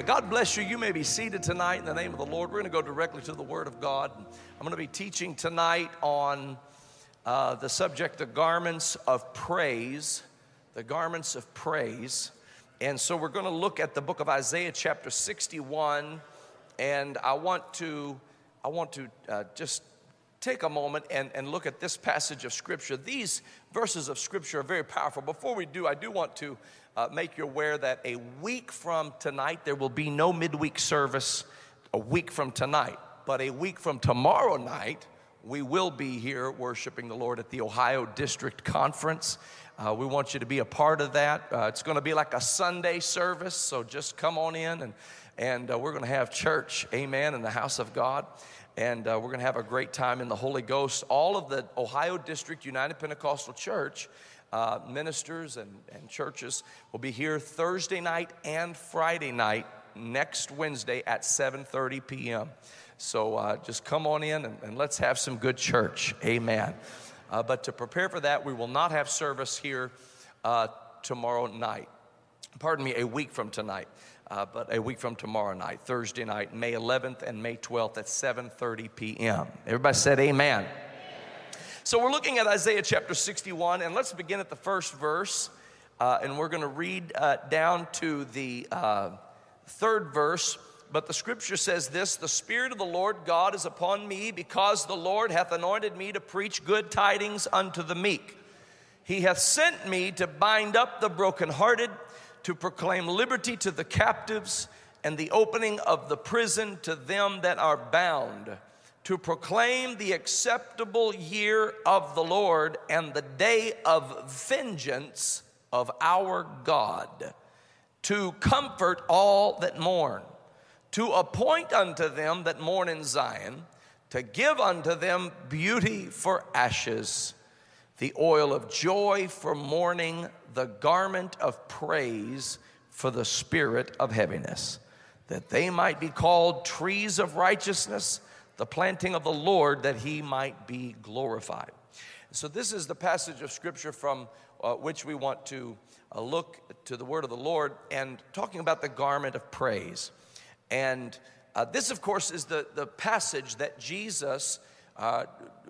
you. God bless you. You may be seated tonight in the name of the Lord. We're going to go directly to the Word of God. I'm going to be teaching tonight on uh, the subject, the garments of praise. The garments of praise. And so we're going to look at the book of Isaiah, chapter 61. And I want to, I want to uh, just take a moment and, and look at this passage of Scripture. These verses of Scripture are very powerful. Before we do, I do want to uh, make you aware that a week from tonight, there will be no midweek service a week from tonight. But a week from tomorrow night, we will be here worshiping the Lord at the Ohio District Conference. Uh, we want you to be a part of that. Uh, it's going to be like a Sunday service, so just come on in and, and uh, we're going to have church, amen, in the house of God. And uh, we're going to have a great time in the Holy Ghost. All of the Ohio District United Pentecostal Church uh, ministers and, and churches will be here Thursday night and Friday night next Wednesday at 7:30 p.m. So uh, just come on in and, and, let's have some good church. Amen. Uh, but to prepare for that, we will not have service here uh, tomorrow night. Pardon me, a week from tonight. Uh, but a week from tomorrow night, Thursday night, May 11th and May 12th at 7:30 p.m. Everybody said amen. So we're looking at Isaiah chapter 61, and let's begin at the first verse. Uh, and we're going to read uh, down to the uh, third verse. But the scripture says this The Spirit of the Lord God is upon me, because the Lord hath anointed me to preach good tidings unto the meek. He hath sent me to bind up the brokenhearted, to proclaim liberty to the captives, and the opening of the prison to them that are bound to proclaim the acceptable year of the Lord and the day of vengeance of our God, to comfort all that mourn, to appoint unto them that mourn in Zion, to give unto them beauty for ashes, the oil of joy for mourning, the garment of praise for the spirit of heaviness, that they might be called trees of righteousness the planting of the Lord that he might be glorified. So, this is the passage of scripture from uh, which we want to uh, look to the word of the Lord and talking about the garment of praise. And uh, this, of course, is the, the passage that Jesus uh,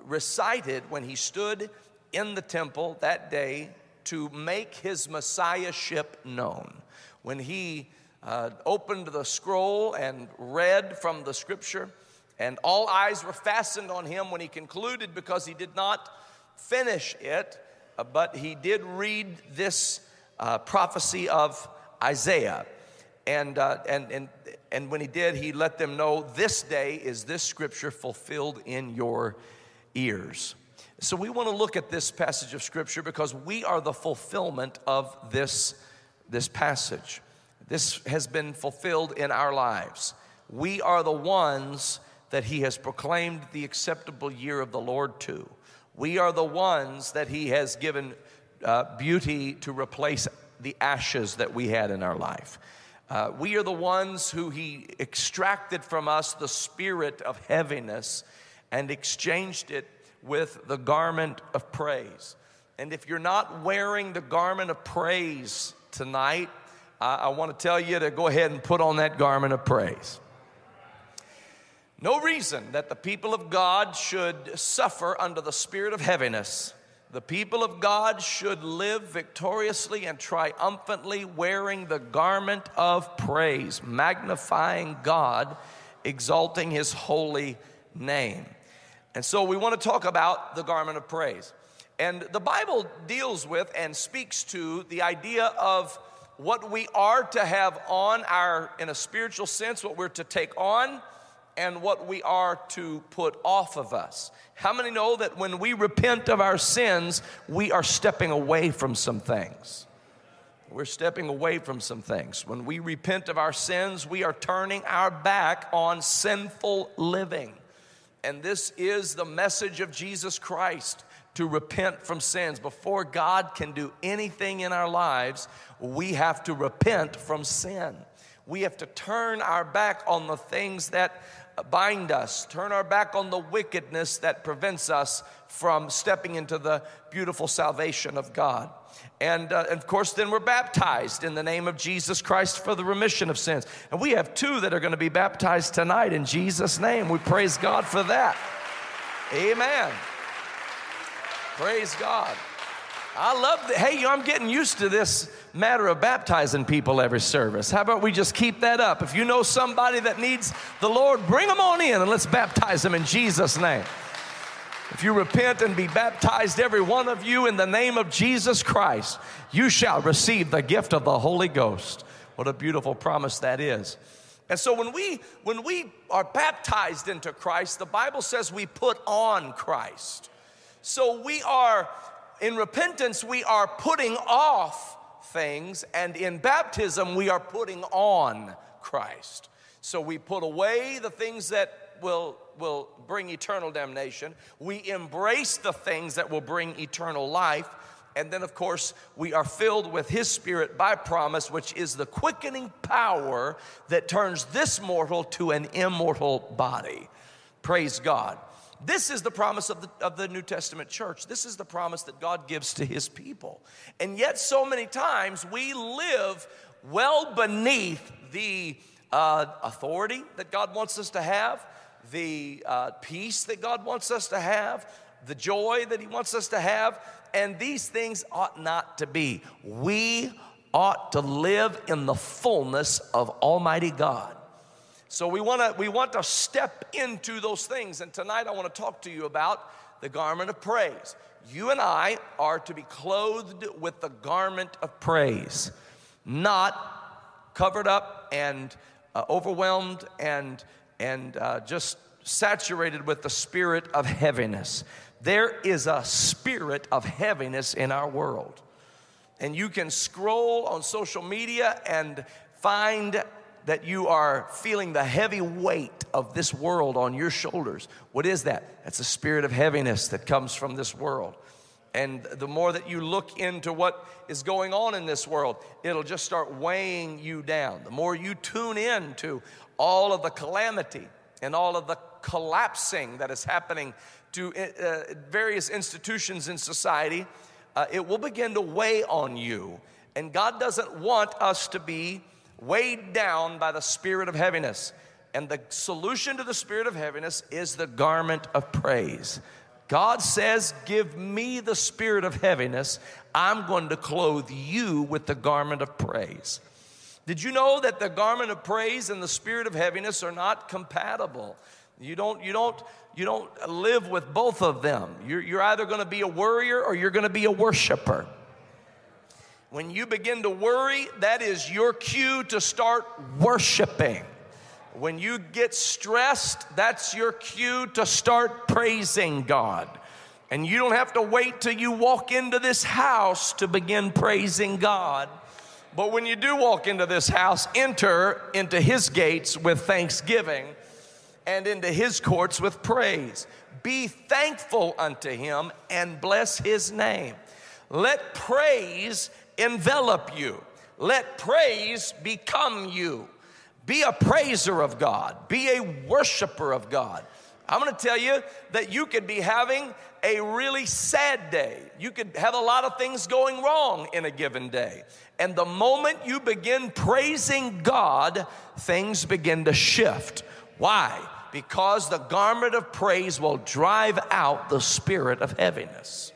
recited when he stood in the temple that day to make his messiahship known. When he uh, opened the scroll and read from the scripture, and all eyes were fastened on him when he concluded because he did not finish it, uh, but he did read this uh, prophecy of Isaiah. And, uh, and, and, and when he did, he let them know this day is this scripture fulfilled in your ears. So we want to look at this passage of scripture because we are the fulfillment of this, this passage. This has been fulfilled in our lives. We are the ones that he has proclaimed the acceptable year of the Lord to. We are the ones that he has given uh, beauty to replace the ashes that we had in our life. Uh, we are the ones who he extracted from us the spirit of heaviness and exchanged it with the garment of praise. And if you're not wearing the garment of praise tonight, I, I want to tell you to go ahead and put on that garment of praise. No reason that the people of God should suffer under the spirit of heaviness. The people of God should live victoriously and triumphantly wearing the garment of praise, magnifying God, exalting his holy name. And so we want to talk about the garment of praise. And the Bible deals with and speaks to the idea of what we are to have on our, in a spiritual sense, what we're to take on and what we are to put off of us. How many know that when we repent of our sins, we are stepping away from some things? We're stepping away from some things. When we repent of our sins, we are turning our back on sinful living. And this is the message of Jesus Christ to repent from sins. Before God can do anything in our lives, we have to repent from sin. We have to turn our back on the things that bind us, turn our back on the wickedness that prevents us from stepping into the beautiful salvation of God. And, uh, and, of course, then we're baptized in the name of Jesus Christ for the remission of sins. And we have two that are going to be baptized tonight in Jesus' name. We praise God for that. Amen. Praise God. I love that. Hey, I'm getting used to this matter of baptizing people every service. How about we just keep that up? If you know somebody that needs the Lord, bring them on in and let's baptize them in Jesus' name. If you repent and be baptized, every one of you, in the name of Jesus Christ, you shall receive the gift of the Holy Ghost. What a beautiful promise that is. And so when we when we are baptized into Christ, the Bible says we put on Christ. So we are in repentance we are putting off things and in baptism we are putting on Christ. So we put away the things that will will bring eternal damnation. We embrace the things that will bring eternal life. And then, of course, we are filled with His Spirit by promise, which is the quickening power that turns this mortal to an immortal body. Praise God. This is the promise of the, of the New Testament church. This is the promise that God gives to His people. And yet, so many times, we live well beneath the uh, authority that God wants us to have the uh, peace that God wants us to have, the joy that He wants us to have, and these things ought not to be. We ought to live in the fullness of Almighty God. So we want to we want to step into those things and tonight I want to talk to you about the garment of praise. You and I are to be clothed with the garment of praise, not covered up and uh, overwhelmed and and uh, just saturated with the spirit of heaviness. There is a spirit of heaviness in our world. And you can scroll on social media and find that you are feeling the heavy weight of this world on your shoulders. What is that? That's a spirit of heaviness that comes from this world. And the more that you look into what is going on in this world, it'll just start weighing you down. The more you tune in to all of the calamity and all of the collapsing that is happening to uh, various institutions in society, uh, it will begin to weigh on you. And God doesn't want us to be weighed down by the spirit of heaviness. And the solution to the spirit of heaviness is the garment of praise. God says, Give me the spirit of heaviness. I'm going to clothe you with the garment of praise. Did you know that the garment of praise and the spirit of heaviness are not compatible? You don't, you don't, you don't live with both of them. You're, you're either going to be a worrier or you're going to be a worshiper. When you begin to worry, that is your cue to start worshiping. When you get stressed, that's your cue to start praising God. And you don't have to wait till you walk into this house to begin praising God. But when you do walk into this house, enter into his gates with thanksgiving and into his courts with praise. Be thankful unto him and bless his name. Let praise envelop you, let praise become you. Be a praiser of God, be a worshiper of God. I'm gonna tell you that you could be having a really sad day. You could have a lot of things going wrong in a given day. And the moment you begin praising God, things begin to shift. Why? Because the garment of praise will drive out the spirit of heaviness.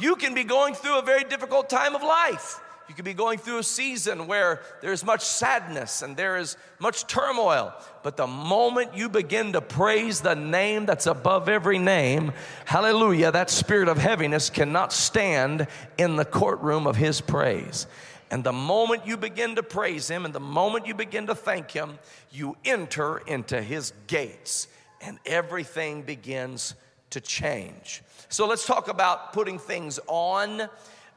You can be going through a very difficult time of life. You could be going through a season where there's much sadness and there is much turmoil. But the moment you begin to praise the name that's above every name, hallelujah, that spirit of heaviness cannot stand in the courtroom of his praise. And the moment you begin to praise Him and the moment you begin to thank Him, you enter into His gates and everything begins to change. So let's talk about putting things on.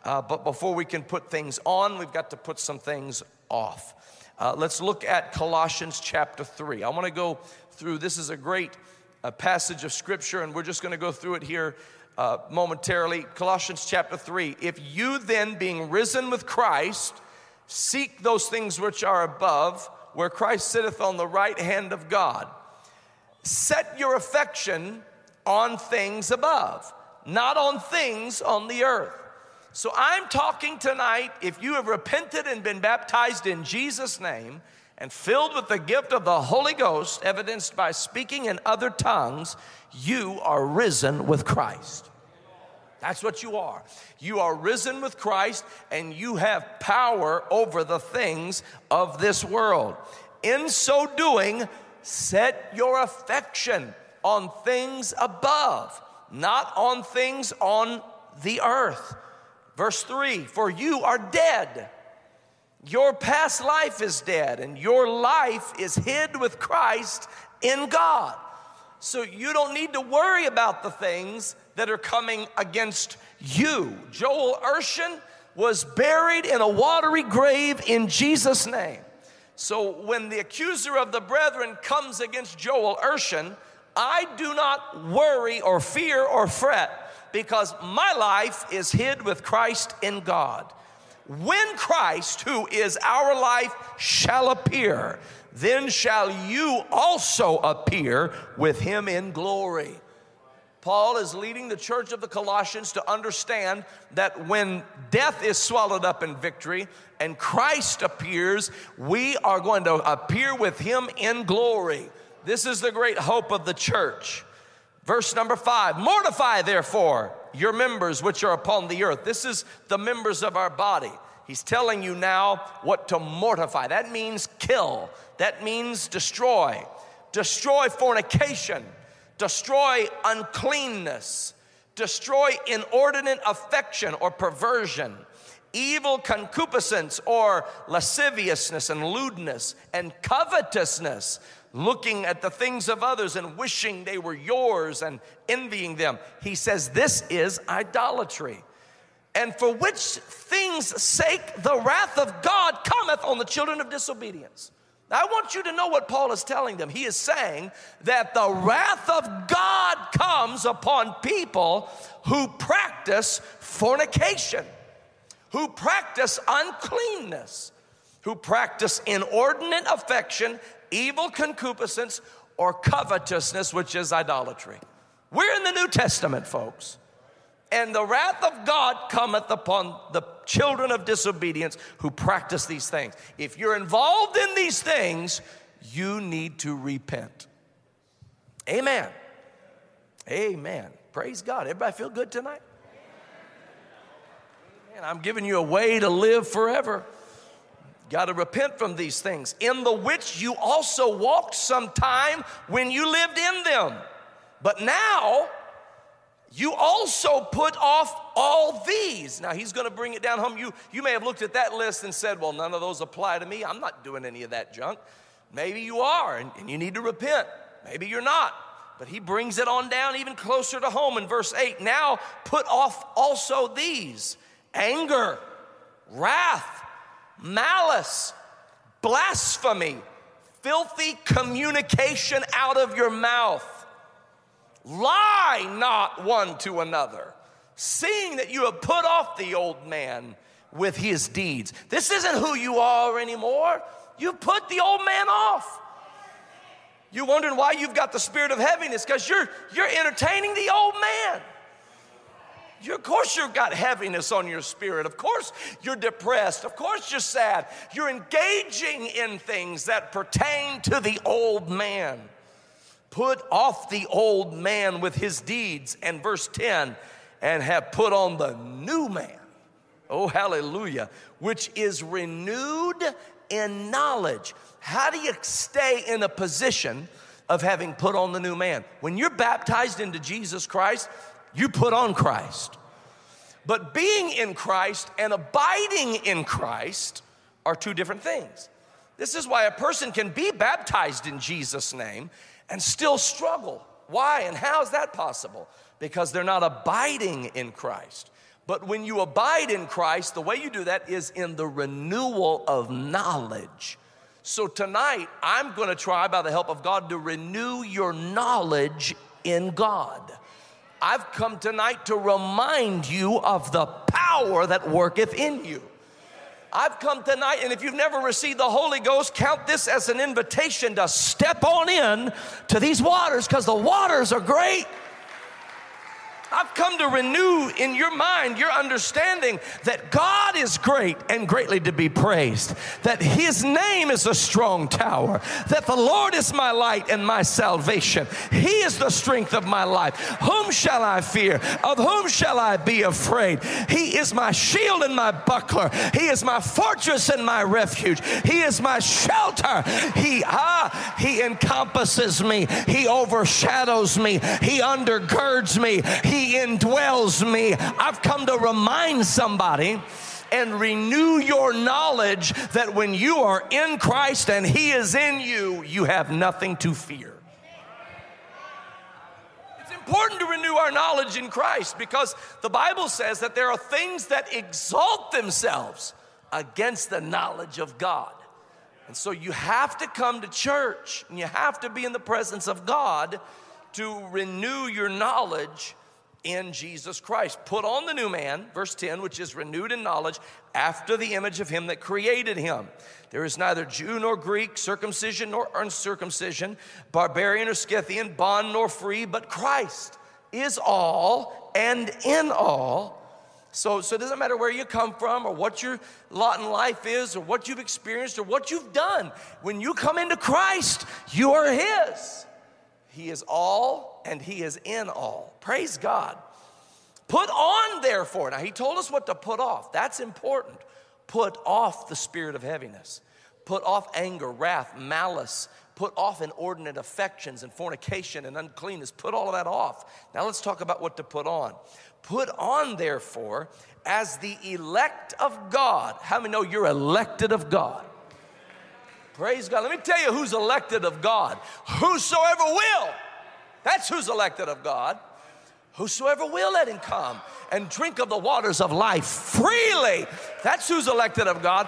Uh, but before we can put things on, we've got to put some things off. Uh, let's look at Colossians chapter 3. I want to go through, this is a great uh, passage of scripture, and we're just going to go through it here uh, momentarily. Colossians chapter 3. If you then, being risen with Christ, Seek those things which are above, where Christ sitteth on the right hand of God. Set your affection on things above, not on things on the earth. So I'm talking tonight, if you have repented and been baptized in Jesus' name and filled with the gift of the Holy Ghost, evidenced by speaking in other tongues, you are risen with Christ. That's what you are. You are risen with Christ and you have power over the things of this world. In so doing, set your affection on things above, not on things on the earth. Verse 3 For you are dead. Your past life is dead, and your life is hid with Christ in God. So you don't need to worry about the things that are coming against you. Joel Urshan was buried in a watery grave in Jesus' name. So when the accuser of the brethren comes against Joel Urshan, I do not worry or fear or fret because my life is hid with Christ in God. When Christ, who is our life, shall appear, then shall you also appear with him in glory. Paul is leading the church of the Colossians to understand that when death is swallowed up in victory and Christ appears, we are going to appear with him in glory. This is the great hope of the church. Verse number five Mortify therefore your members which are upon the earth. This is the members of our body. He's telling you now what to mortify. That means kill, that means destroy. Destroy fornication destroy uncleanness, destroy inordinate affection or perversion, evil concupiscence or lasciviousness and lewdness, and covetousness, looking at the things of others and wishing they were yours and envying them. He says this is idolatry. And for which things' sake the wrath of God cometh on the children of disobedience. Now, I want you to know what Paul is telling them. He is saying that the wrath of God comes upon people who practice fornication, who practice uncleanness, who practice inordinate affection, evil concupiscence, or covetousness, which is idolatry. We're in the New Testament, folks and the wrath of God cometh upon the children of disobedience who practice these things. If you're involved in these things, you need to repent. Amen. Amen. Praise God. Everybody feel good tonight? Amen. I'm giving you a way to live forever. Got to repent from these things, in the which you also walked some time when you lived in them. But now, you also put off all these. Now he's going to bring it down home. You, you may have looked at that list and said, well, none of those apply to me. I'm not doing any of that junk. Maybe you are, and, and you need to repent. Maybe you're not. But he brings it on down even closer to home in verse 8. Now put off also these anger, wrath, malice, blasphemy, filthy communication out of your mouth. Lie not one to another, seeing that you have put off the old man with his deeds. This isn't who you are anymore. You've put the old man off. You're wondering why you've got the spirit of heaviness because you're, you're entertaining the old man. Of course, you've got heaviness on your spirit. Of course, you're depressed. Of course, you're sad. You're engaging in things that pertain to the old man. Put off the old man with his deeds, and verse 10, and have put on the new man. Oh, hallelujah, which is renewed in knowledge. How do you stay in a position of having put on the new man? When you're baptized into Jesus Christ, you put on Christ. But being in Christ and abiding in Christ are two different things. This is why a person can be baptized in Jesus' name and still struggle. Why and how is that possible? Because they're not abiding in Christ. But when you abide in Christ, the way you do that is in the renewal of knowledge. So tonight, I'm to try, by the help of God, to renew your knowledge in God. I've come tonight to remind you of the power that worketh in you. I've come tonight, and if you've never received the Holy Ghost, count this as an invitation to step on in to these waters because the waters are great. I've come to renew in your mind your understanding that God is great and greatly to be praised, that His name is a strong tower, that the Lord is my light and my salvation. He is the strength of my life. Whom shall I fear? Of whom shall I be afraid? He is my shield and my buckler. He is my fortress and my refuge. He is my shelter. He ah, he encompasses me. He overshadows me. He undergirds me. He indwells me. I've come to remind somebody and renew your knowledge that when you are in Christ and He is in you, you have nothing to fear. It's important to renew our knowledge in Christ because the Bible says that there are things that exalt themselves against the knowledge of God. And so you have to come to church and you have to be in the presence of God to renew your knowledge in Jesus Christ. Put on the new man, verse 10, which is renewed in knowledge after the image of him that created him. There is neither Jew nor Greek, circumcision nor uncircumcision, barbarian or Scythian, bond nor free, but Christ is all and in all. So, so it doesn't matter where you come from or what your lot in life is or what you've experienced or what you've done. When you come into Christ, you are His. He is all and He is in all. Praise God. Put on, therefore. Now, He told us what to put off. That's important. Put off the spirit of heaviness. Put off anger, wrath, malice. Put off inordinate affections and fornication and uncleanness. Put all of that off. Now, let's talk about what to put on. Put on, therefore, as the elect of God. How many know you're elected of God? Praise God. Let me tell you who's elected of God. Whosoever will. That's who's elected of God. Whosoever will let him come and drink of the waters of life freely. That's who's elected of God.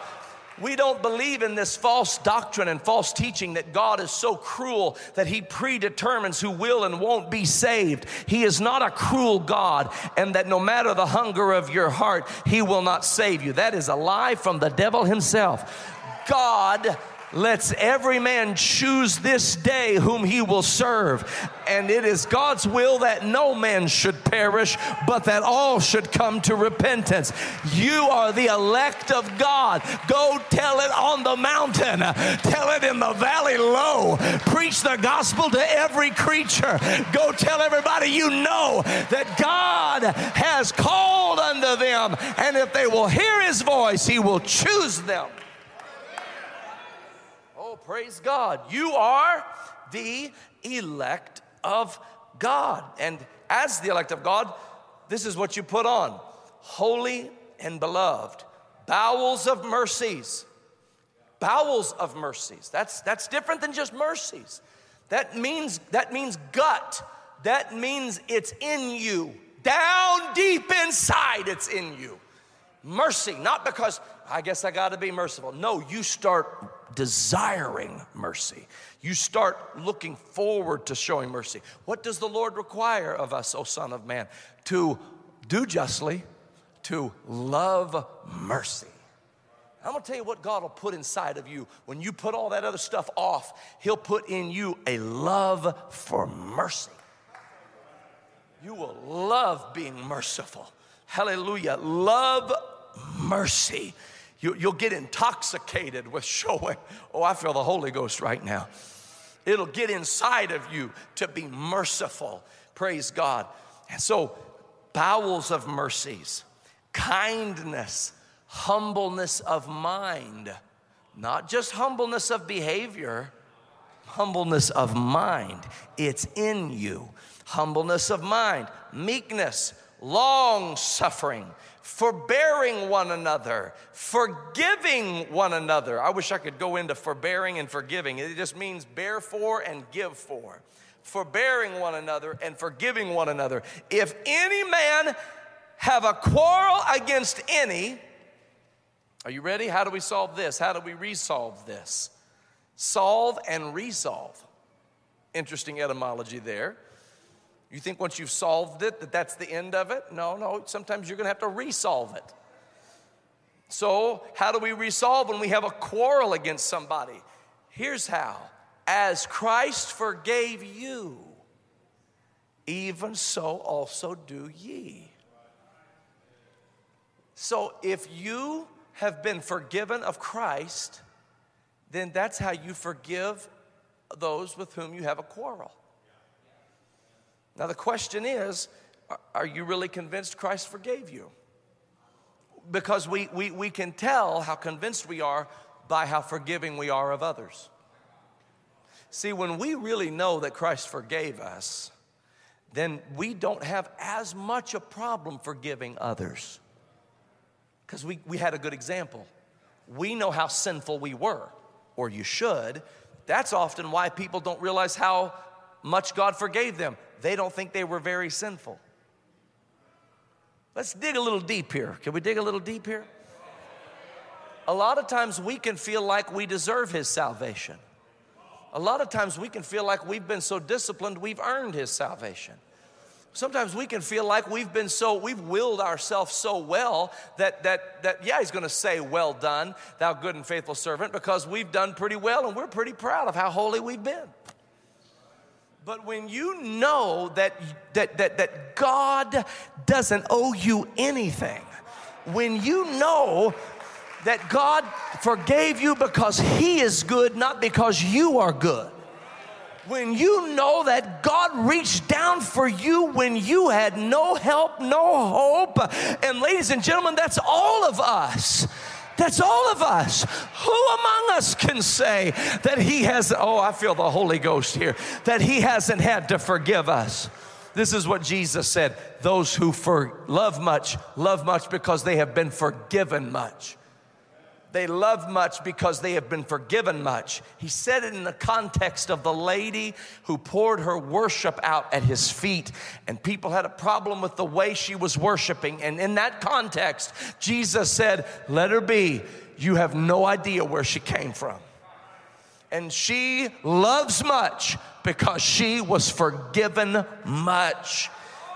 We don't believe in this false doctrine and false teaching that God is so cruel that He predetermines who will and won't be saved. He is not a cruel God, and that no matter the hunger of your heart, He will not save you. That is a lie from the devil himself. God lets every man choose this day whom he will serve. And it is God's will that no man should perish, but that all should come to repentance. You are the elect of God. Go tell it on the mountain, tell it in the valley low. Preach the gospel to every creature. Go tell everybody you know that God has called unto them, and if they will hear his voice, he will choose them. Praise God. You are the elect of God. And as the elect of God, this is what you put on holy and beloved, bowels of mercies. Bowels of mercies. That's, that's different than just mercies. That means, that means gut. That means it's in you. Down deep inside, it's in you. Mercy, not because I guess I got to be merciful. No, you start desiring mercy. You start looking forward to showing mercy. What does the Lord require of us, O Son of Man? To do justly, to love mercy. I'm gonna tell you what God will put inside of you. When you put all that other stuff off, He'll put in you a love for mercy. You will love being merciful. Hallelujah. Love mercy. You, will get intoxicated with showing, oh, I feel the Holy Ghost right now. It'll get inside of you to be merciful. Praise God. And so, bowels of mercies, kindness, humbleness of mind, not just humbleness of behavior, humbleness of mind. It's in you. Humbleness of mind, meekness, long suffering forbearing one another, forgiving one another. I wish I could go into forbearing and forgiving. It just means bear for and give for. Forbearing one another and forgiving one another. If any man have a quarrel against any, are you ready? How do we solve this? How do we resolve this? Solve and resolve. Interesting etymology there. You think once you've solved it that that's the end of it? No, no, sometimes you're going to have to resolve it. So, how do we resolve when we have a quarrel against somebody? Here's how as Christ forgave you, even so also do ye. So, if you have been forgiven of Christ, then that's how you forgive those with whom you have a quarrel. Now, the question is are you really convinced Christ forgave you? Because we, we, we can tell how convinced we are by how forgiving we are of others. See, when we really know that Christ forgave us, then we don't have as much a problem forgiving others. Because we, we had a good example. We know how sinful we were, or you should. That's often why people don't realize how much God forgave them. They don't think they were very sinful. Let's dig a little deep here. Can we dig a little deep here? A lot of times we can feel like we deserve His salvation. A lot of times we can feel like we've been so disciplined we've earned His salvation. Sometimes we can feel like we've been so, we've willed ourselves so well that, that, that yeah, He's gonna say, Well done, thou good and faithful servant, because we've done pretty well and we're pretty proud of how holy we've been. But when you know that, that, that, that God doesn't owe you anything, when you know that God forgave you because He is good, not because you are good, when you know that God reached down for you when you had no help, no hope, and ladies and gentlemen, that's all of us. That's all of us. Who among us can say that He has, oh, I feel the Holy Ghost here, that He hasn't had to forgive us? This is what Jesus said those who for love much, love much because they have been forgiven much. They love much because they have been forgiven much. He said it in the context of the lady who poured her worship out at his feet, and people had a problem with the way she was worshiping. And in that context, Jesus said, Let her be. You have no idea where she came from. And she loves much because she was forgiven much.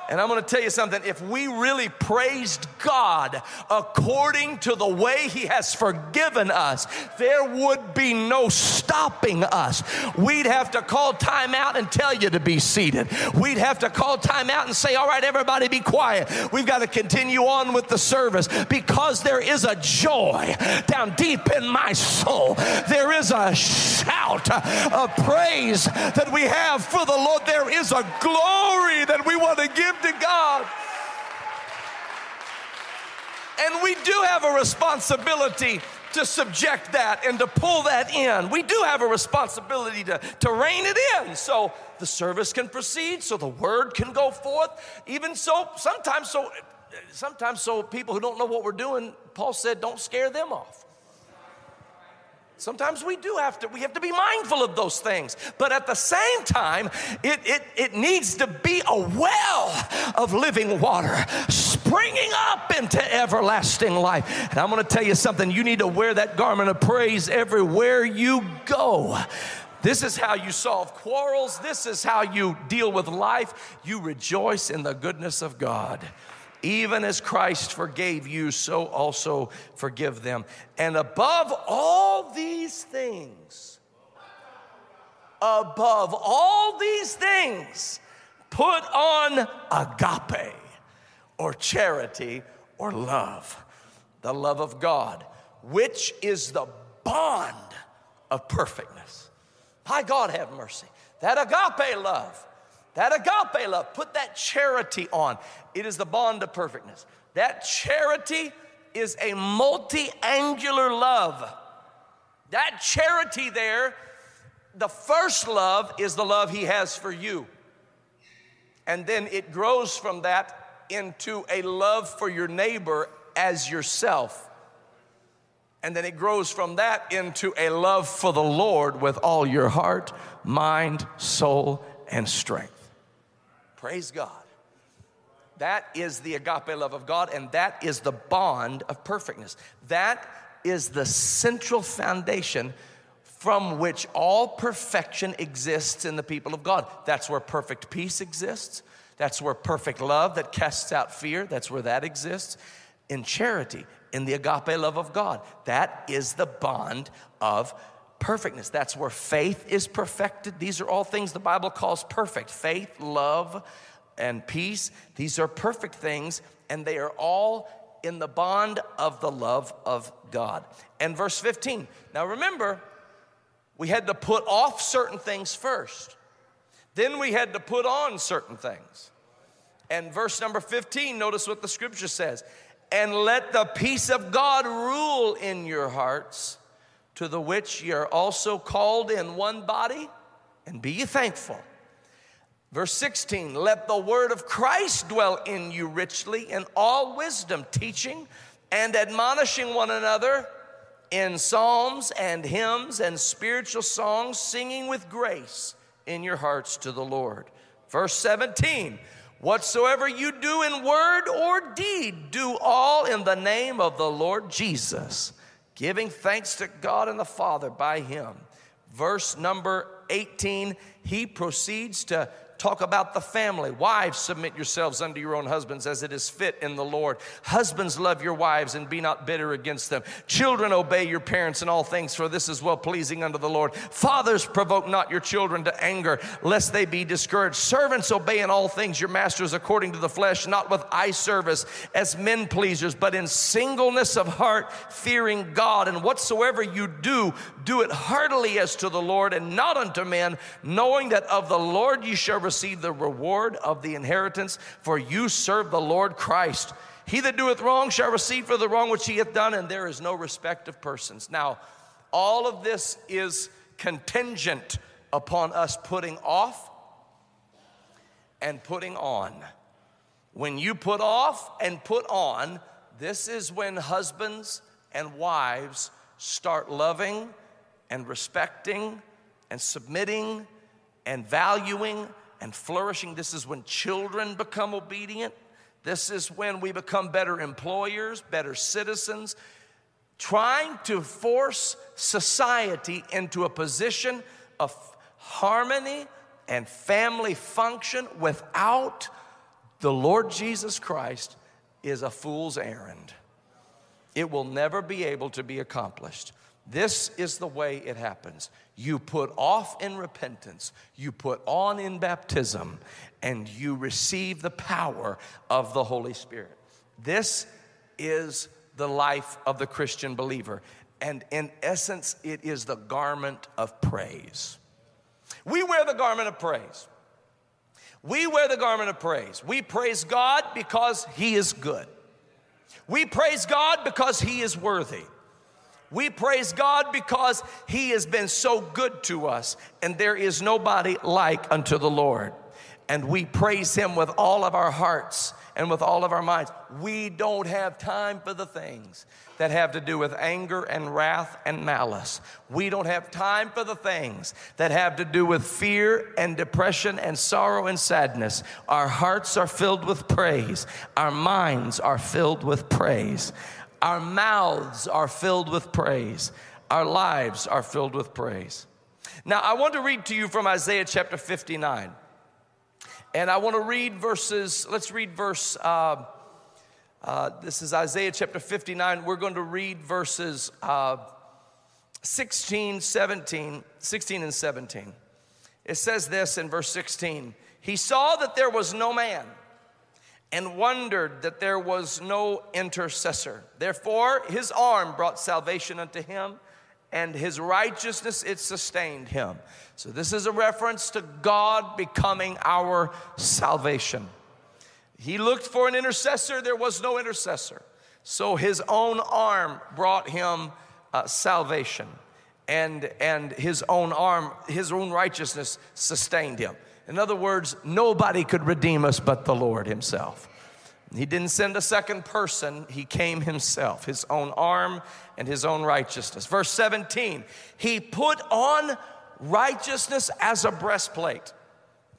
And I'm gonna tell you something if we really praised God according to the way He has forgiven us, there would be no stopping us. We'd have to call time out and tell you to be seated. We'd have to call time out and say, All right, everybody be quiet. We've got to continue on with the service because there is a joy down deep in my soul. There is a shout of praise that we have for the Lord. There is a glory that we want to give to God. And we do have a responsibility to subject that and to pull that in. We do have a responsibility to, to rein it in so the service can proceed, so the word can go forth. Even so, sometimes so sometimes so people who don't know what we're doing, Paul said, don't scare them off. Sometimes we do have to, we have to be mindful of those things. But at the same time, it, it, it needs to be a well of living water springing up into everlasting life. And I'm gonna tell you something, you need to wear that garment of praise everywhere you go. This is how you solve quarrels. This is how you deal with life. You rejoice in the goodness of God. Even as Christ forgave you, so also forgive them. And above all these things, above all these things, put on agape or charity or love, the love of God, which is the bond of perfectness. My God, have mercy. That agape love that agape love, put that charity on. It is the bond of perfectness. That charity is a multi angular love. That charity there, the first love is the love he has for you. And then it grows from that into a love for your neighbor as yourself. And then it grows from that into a love for the Lord with all your heart, mind, soul, and strength. Praise God. That is the agape love of God, and that is the bond of perfectness. That is the central foundation from which all perfection exists in the people of God. That's where perfect peace exists. That's where perfect love that casts out fear, that's where that exists. In charity, in the agape love of God. That is the bond of perfectness. That's where faith is perfected. These are all things the Bible calls perfect faith, love, and peace. These are perfect things, and they are all in the bond of the love of God. And verse 15. Now remember, we had to put off certain things first, then we had to put on certain things. And verse number 15, notice what the scripture says. And let the peace of God rule in your hearts, to the which ye are also called in one body, and be ye thankful. Verse 16, let the word of Christ dwell in you richly in all wisdom, teaching and admonishing one another in psalms and hymns and spiritual songs, singing with grace in your hearts to the Lord. Verse 17, whatsoever you do in word or deed, do all in the name of the Lord Jesus, giving thanks to God and the Father by him. Verse number 18, he proceeds to talk about the family. Wives, submit yourselves unto your own husbands as it is fit in the Lord. Husbands, love your wives and be not bitter against them. Children, obey your parents in all things, for this is well pleasing unto the Lord. Fathers, provoke not your children to anger, lest they be discouraged. Servants, obey in all things your masters according to the flesh, not with eye service as men pleasers, but in singleness of heart, fearing God. And whatsoever you do, do it heartily as to the Lord and not unto men, knowing that of the Lord you shall receive the reward of the inheritance, for you serve the Lord Christ. He that doeth wrong shall receive for the wrong which he hath done, and there is no respect of persons. Now, all of this is contingent upon us putting off and putting on. When you put off and put on, this is when husbands and wives start loving and respecting and submitting and valuing and flourishing. This is when children become obedient. This is when we become better employers, better citizens, trying to force society into a position of harmony and family function without the Lord Jesus Christ is a fool's errand. It will never be able to be accomplished. This is the way it happens. You put off in repentance, you put on in baptism, and you receive the power of the Holy Spirit. This is the life of the Christian believer. And in essence, it is the garment of praise. We wear the garment of praise. We wear the garment of praise. We praise God because He is good. We praise God because He is worthy. We praise God because He has been so good to us, and there is nobody like unto the Lord. And we praise Him with all of our hearts and with all of our minds. We don't have time for the things that have to do with anger and wrath and malice. We don't have time for the things that have to do with fear and depression and sorrow and sadness. Our hearts are filled with praise, our minds are filled with praise. Our mouths are filled with praise. Our lives are filled with praise. Now, I want to read to you from Isaiah chapter 59. And I want to read verses, let's read verse, uh, uh, this is Isaiah chapter 59. We're going to read verses uh, 16, 17, 16 and 17. It says this in verse 16 He saw that there was no man and wondered that there was no intercessor. Therefore, his arm brought salvation unto him, and his righteousness it sustained him. So, this is a reference to God becoming our salvation. He looked for an intercessor, there was no intercessor. So, his own arm brought him uh, salvation, and, and his own arm, his own righteousness sustained him. In other words, nobody could redeem us but the Lord Himself. He didn't send a second person, He came Himself, His own arm and His own righteousness. Verse 17, He put on righteousness as a breastplate.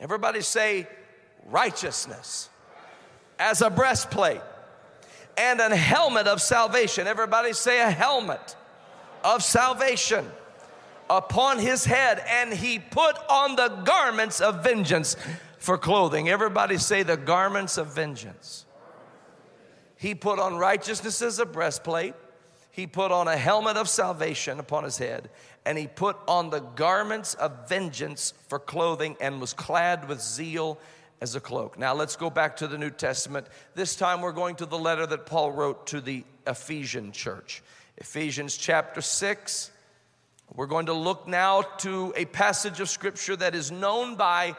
Everybody say, righteousness as a breastplate and a helmet of salvation. Everybody say, a helmet of salvation upon his head, and he put on the garments of vengeance for clothing. Everybody say the garments of vengeance. He put on righteousness as a breastplate. He put on a helmet of salvation upon his head, and he put on the garments of vengeance for clothing, and was clad with zeal as a cloak. Now let's go back to the New Testament. This time we're going to the letter that Paul wrote to the Ephesian church. Ephesians chapter 6. We're going to look now to a passage of scripture that is known by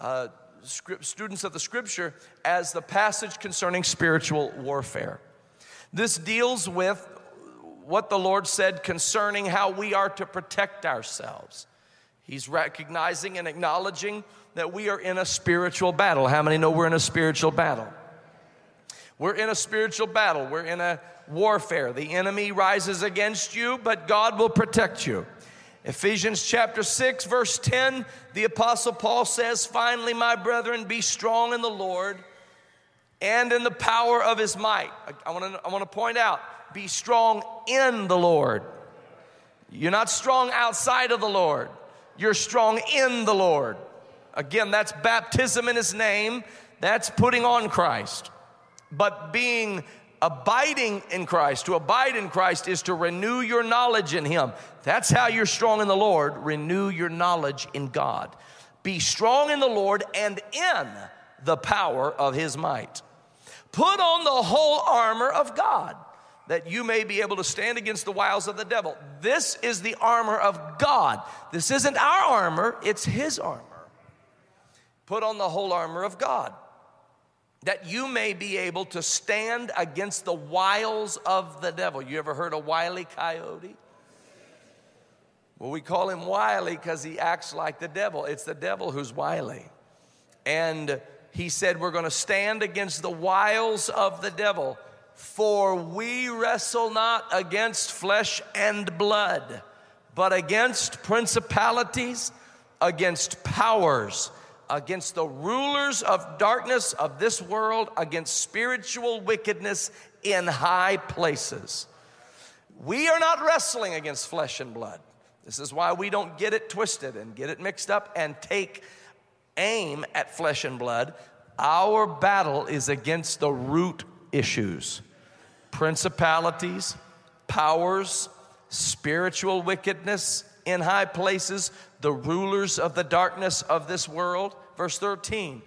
uh, students of the scripture as the passage concerning spiritual warfare. This deals with what the Lord said concerning how we are to protect ourselves. He's recognizing and acknowledging that we are in a spiritual battle. How many know we're in a spiritual battle? We're in a spiritual battle. We're in a warfare. The enemy rises against you, but God will protect you. Ephesians chapter 6, verse 10, the Apostle Paul says, Finally, my brethren, be strong in the Lord and in the power of his might. I, to I wanna point out, be strong in the Lord. You're not strong outside of the Lord, you're strong in the Lord. Again, that's baptism in his name, that's putting on Christ. But being abiding in Christ, to abide in Christ is to renew your knowledge in Him. That's how you're strong in the Lord. Renew your knowledge in God. Be strong in the Lord and in the power of His might. Put on the whole armor of God that you may be able to stand against the wiles of the devil. This is the armor of God. This isn't our armor, it's His armor. Put on the whole armor of God that you may be able to stand against the wiles of the devil. You ever heard of Wile E. Coyote? Well, we call him wily because he acts like the devil. It's the devil who's wily. And he said, We're going to stand against the wiles of the devil, for we wrestle not against flesh and blood, but against principalities, against powers against the rulers of darkness of this world, against spiritual wickedness in high places. We are not wrestling against flesh and blood. This is why we don't get it twisted and get it mixed up and take aim at flesh and blood. Our battle is against the root issues principalities, powers, spiritual wickedness in high places, the rulers of the darkness of this world. Verse 13,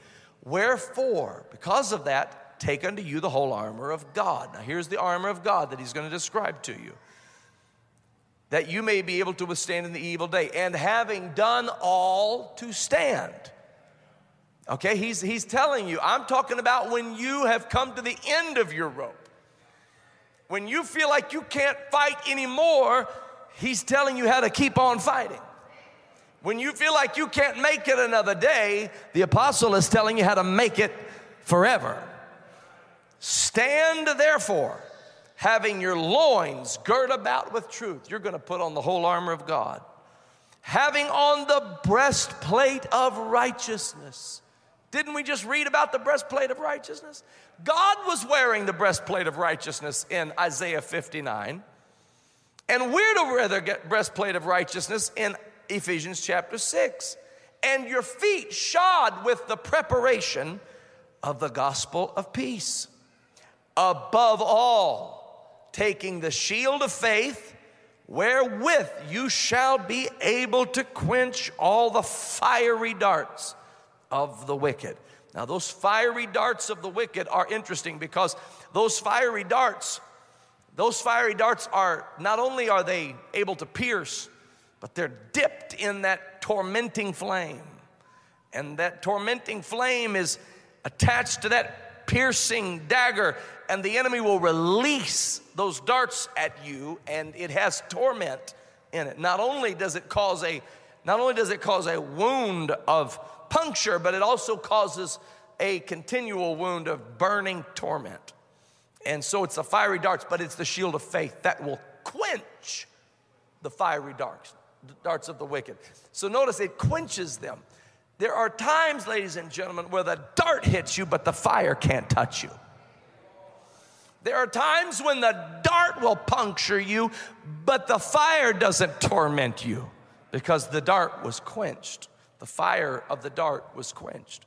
wherefore, because of that, take unto you the whole armor of God. Now, here's the armor of God that he's going to describe to you that you may be able to withstand in the evil day, and having done all to stand. Okay, he's, he's telling you, I'm talking about when you have come to the end of your rope. When you feel like you can't fight anymore, he's telling you how to keep on fighting. When you feel like you can't make it another day, the apostle is telling you how to make it forever. Stand therefore, having your loins girt about with truth. You're going to put on the whole armor of God. Having on the breastplate of righteousness. Didn't we just read about the breastplate of righteousness? God was wearing the breastplate of righteousness in Isaiah 59. And we're to wear the breastplate of righteousness in Ephesians chapter 6. And your feet shod with the preparation of the gospel of peace. Above all, taking the shield of faith, wherewith you shall be able to quench all the fiery darts of the wicked. Now, those fiery darts of the wicked are interesting because those fiery darts, those fiery darts are not only are they able to pierce, but they're dipped in that tormenting flame. And that tormenting flame is attached to that piercing dagger, and the enemy will release those darts at you, and it has torment in it. Not only does it cause a not only does it cause a wound of puncture, but it also causes a continual wound of burning torment. And so it's the fiery darts, but it's the shield of faith that will quench the fiery darts darts of the wicked. So notice it quenches them. There are times, ladies and gentlemen, where the dart hits you, but the fire can't touch you. There are times when the dart will puncture you, but the fire doesn't torment you because the dart was quenched. The fire of the dart was quenched.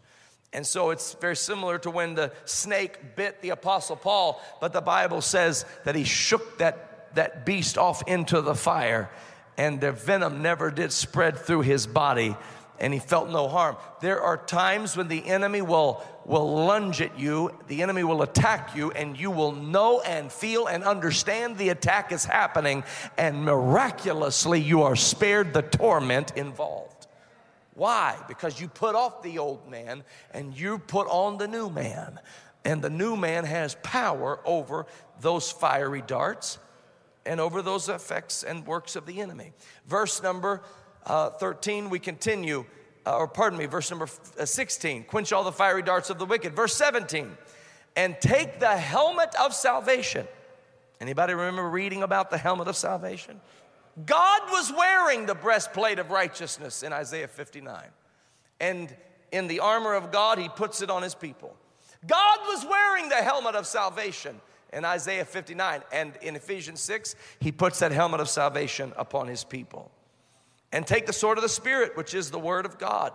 And so it's very similar to when the snake bit the Apostle Paul, but the Bible says that he shook that, that beast off into the fire, and the venom never did spread through his body and he felt no harm. There are times when the enemy will, will lunge at you, the enemy will attack you, and you will know and feel and understand the attack is happening, and miraculously you are spared the torment involved. Why? Because you put off the old man and you put on the new man. And the new man has power over those fiery darts and over those effects and works of the enemy. Verse number uh, 13, we continue, uh, or pardon me, verse number uh, 16, quench all the fiery darts of the wicked. Verse 17, and take the helmet of salvation. Anybody remember reading about the helmet of salvation? God was wearing the breastplate of righteousness in Isaiah 59. And in the armor of God, he puts it on his people. God was wearing the helmet of salvation in Isaiah 59. And in Ephesians 6, he puts that helmet of salvation upon his people and take the sword of the Spirit, which is the word of God.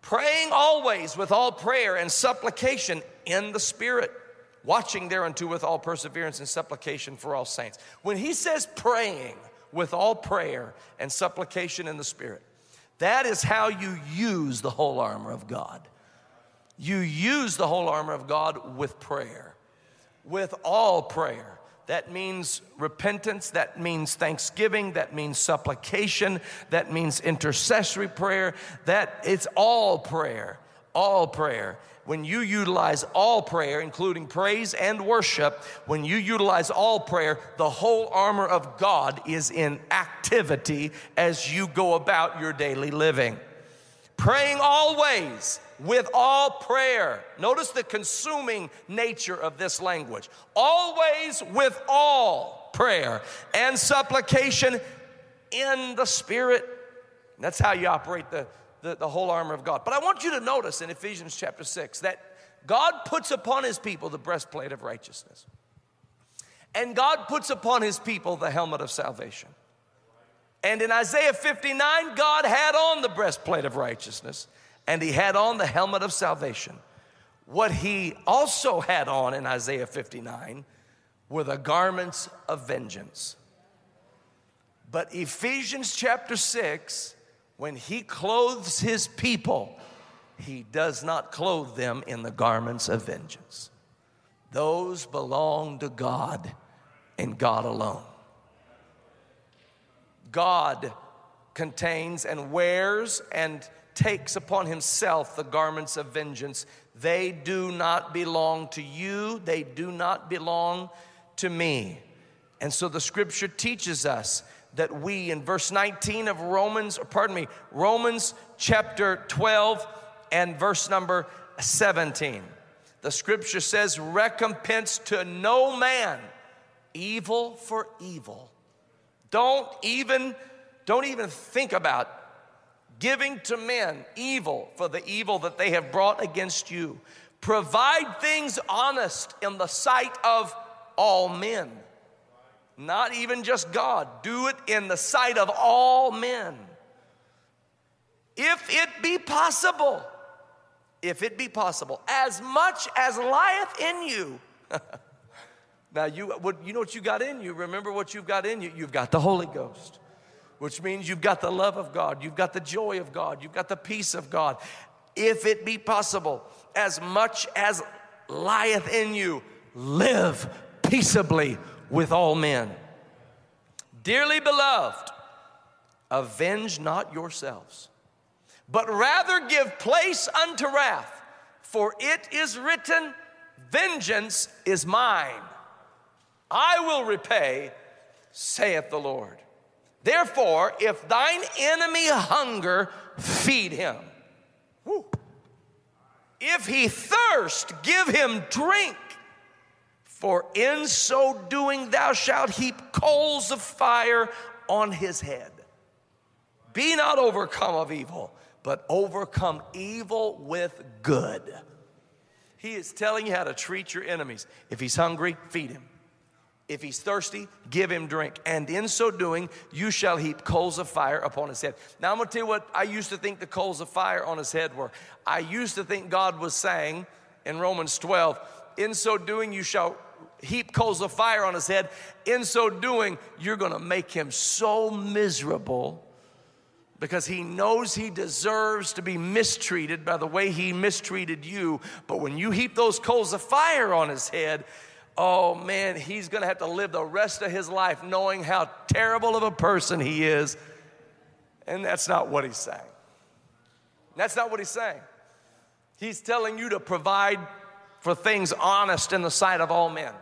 Praying always with all prayer and supplication in the Spirit, watching thereunto with all perseverance and supplication for all saints. When he says praying with all prayer and supplication in the Spirit, that is how you use the whole armor of God. You use the whole armor of God with prayer, with all prayer that means repentance, that means thanksgiving, that means supplication, that means intercessory prayer, that it's all prayer, all prayer. When you utilize all prayer, including praise and worship, when you utilize all prayer, the whole armor of God is in activity as you go about your daily living. Praying always with all prayer. Notice the consuming nature of this language. Always with all prayer and supplication in the Spirit. That's how you operate the, the, the, whole armor of God. But I want you to notice in Ephesians chapter 6 that God puts upon his people the breastplate of righteousness. And God puts upon his people the helmet of salvation. And in Isaiah 59, God had on the breastplate of righteousness and he had on the helmet of salvation. What he also had on in Isaiah 59 were the garments of vengeance. But Ephesians chapter 6, when he clothes his people, he does not clothe them in the garments of vengeance. Those belong to God and God alone. God contains and wears and takes upon himself the garments of vengeance. They do not belong to you, they do not belong to me. And so the scripture teaches us that we, in verse 19 of Romans, or pardon me, Romans chapter 12 and verse number 17, the scripture says, Recompense to no man evil for evil. Don't even, don't even think about giving to men evil for the evil that they have brought against you. Provide things honest in the sight of all men, not even just God. Do it in the sight of all men. If it be possible, if it be possible, as much as lieth in you. now, you, what, you know what you got in you? Remember what you've got in you? You've got the Holy Ghost which means you've got the love of God, you've got the joy of God, you've got the peace of God. If it be possible, as much as lieth in you, live peaceably with all men. Dearly beloved, avenge not yourselves, but rather give place unto wrath, for it is written, Vengeance is mine. I will repay, saith the Lord. Therefore, if thine enemy hunger, feed him. Woo. If he thirst, give him drink. For in so doing, thou shalt heap coals of fire on his head. Be not overcome of evil, but overcome evil with good. He is telling you how to treat your enemies. If he's hungry, feed him. If he's thirsty, give him drink. And in so doing, you shall heap coals of fire upon his head. Now, I'm gonna tell you what I used to think the coals of fire on his head were. I used to think God was saying in Romans 12, in so doing, you shall heap coals of fire on his head. In so doing, you're gonna make him so miserable because he knows he deserves to be mistreated by the way he mistreated you. But when you heap those coals of fire on his head, oh man, he's gonna have to live the rest of his life knowing how terrible of a person he is. And that's not what he's saying. That's not what he's saying. He's telling you to provide for things honest in the sight of all men.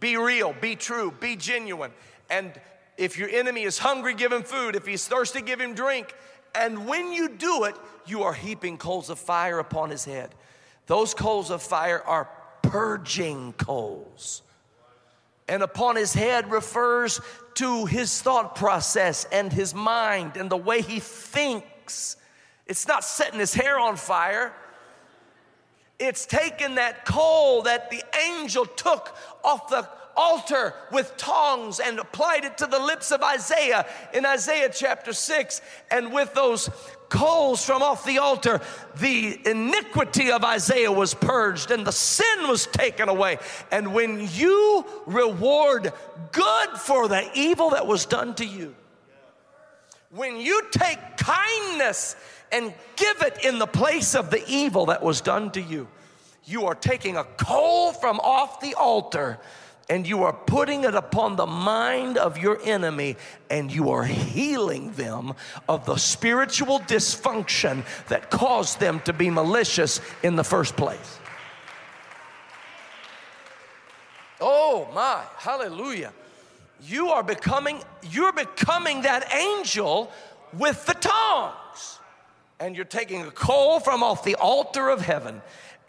Be real, be true, be genuine. And if your enemy is hungry, give him food. If he's thirsty, give him drink. And when you do it, you are heaping coals of fire upon his head. Those coals of fire are purging coals. And upon his head refers to his thought process and his mind and the way he thinks. It's not setting his hair on fire. It's taking that coal that the angel took off the altar with tongs and applied it to the lips of Isaiah in Isaiah chapter 6. And with those coals from off the altar, the iniquity of Isaiah was purged and the sin was taken away. And when you reward good for the evil that was done to you, when you take kindness and give it in the place of the evil that was done to you, you are taking a coal from off the altar and you are putting it upon the mind of your enemy and you are healing them of the spiritual dysfunction that caused them to be malicious in the first place. Oh my, hallelujah. You are becoming you're becoming that angel with the tongs. And you're taking a coal from off the altar of heaven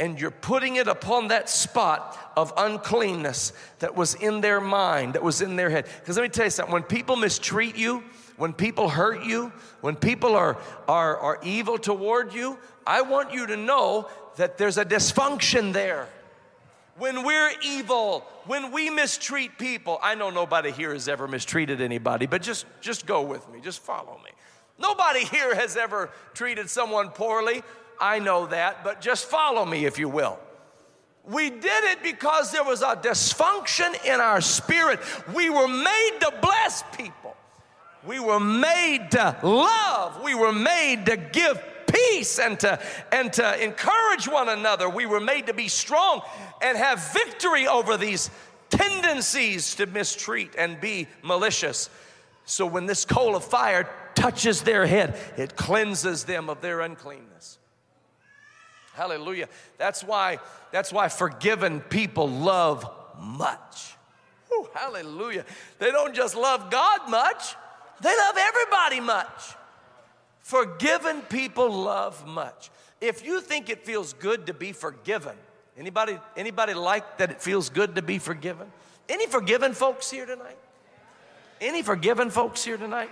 and you're putting it upon that spot of uncleanness that was in their mind, that was in their head. Because let me tell you something when people mistreat you, when people hurt you, when people are, are, are evil toward you, I want you to know that there's a dysfunction there. When we're evil, when we mistreat people, I know nobody here has ever mistreated anybody, but just, just go with me, just follow me. Nobody here has ever treated someone poorly. I know that, but just follow me if you will. We did it because there was a dysfunction in our spirit. We were made to bless people. We were made to love. We were made to give peace and to, and to encourage one another. We were made to be strong and have victory over these tendencies to mistreat and be malicious. So when this coal of fire touches their head, it cleanses them of their uncleanness. Hallelujah. That's why, that's why forgiven people love much. Hallelujah. They don't just love God much, they love everybody much. Forgiven people love much. If you think it feels good to be forgiven, anybody, anybody like that it feels good to be forgiven? Any forgiven folks here tonight? Any forgiven folks here tonight?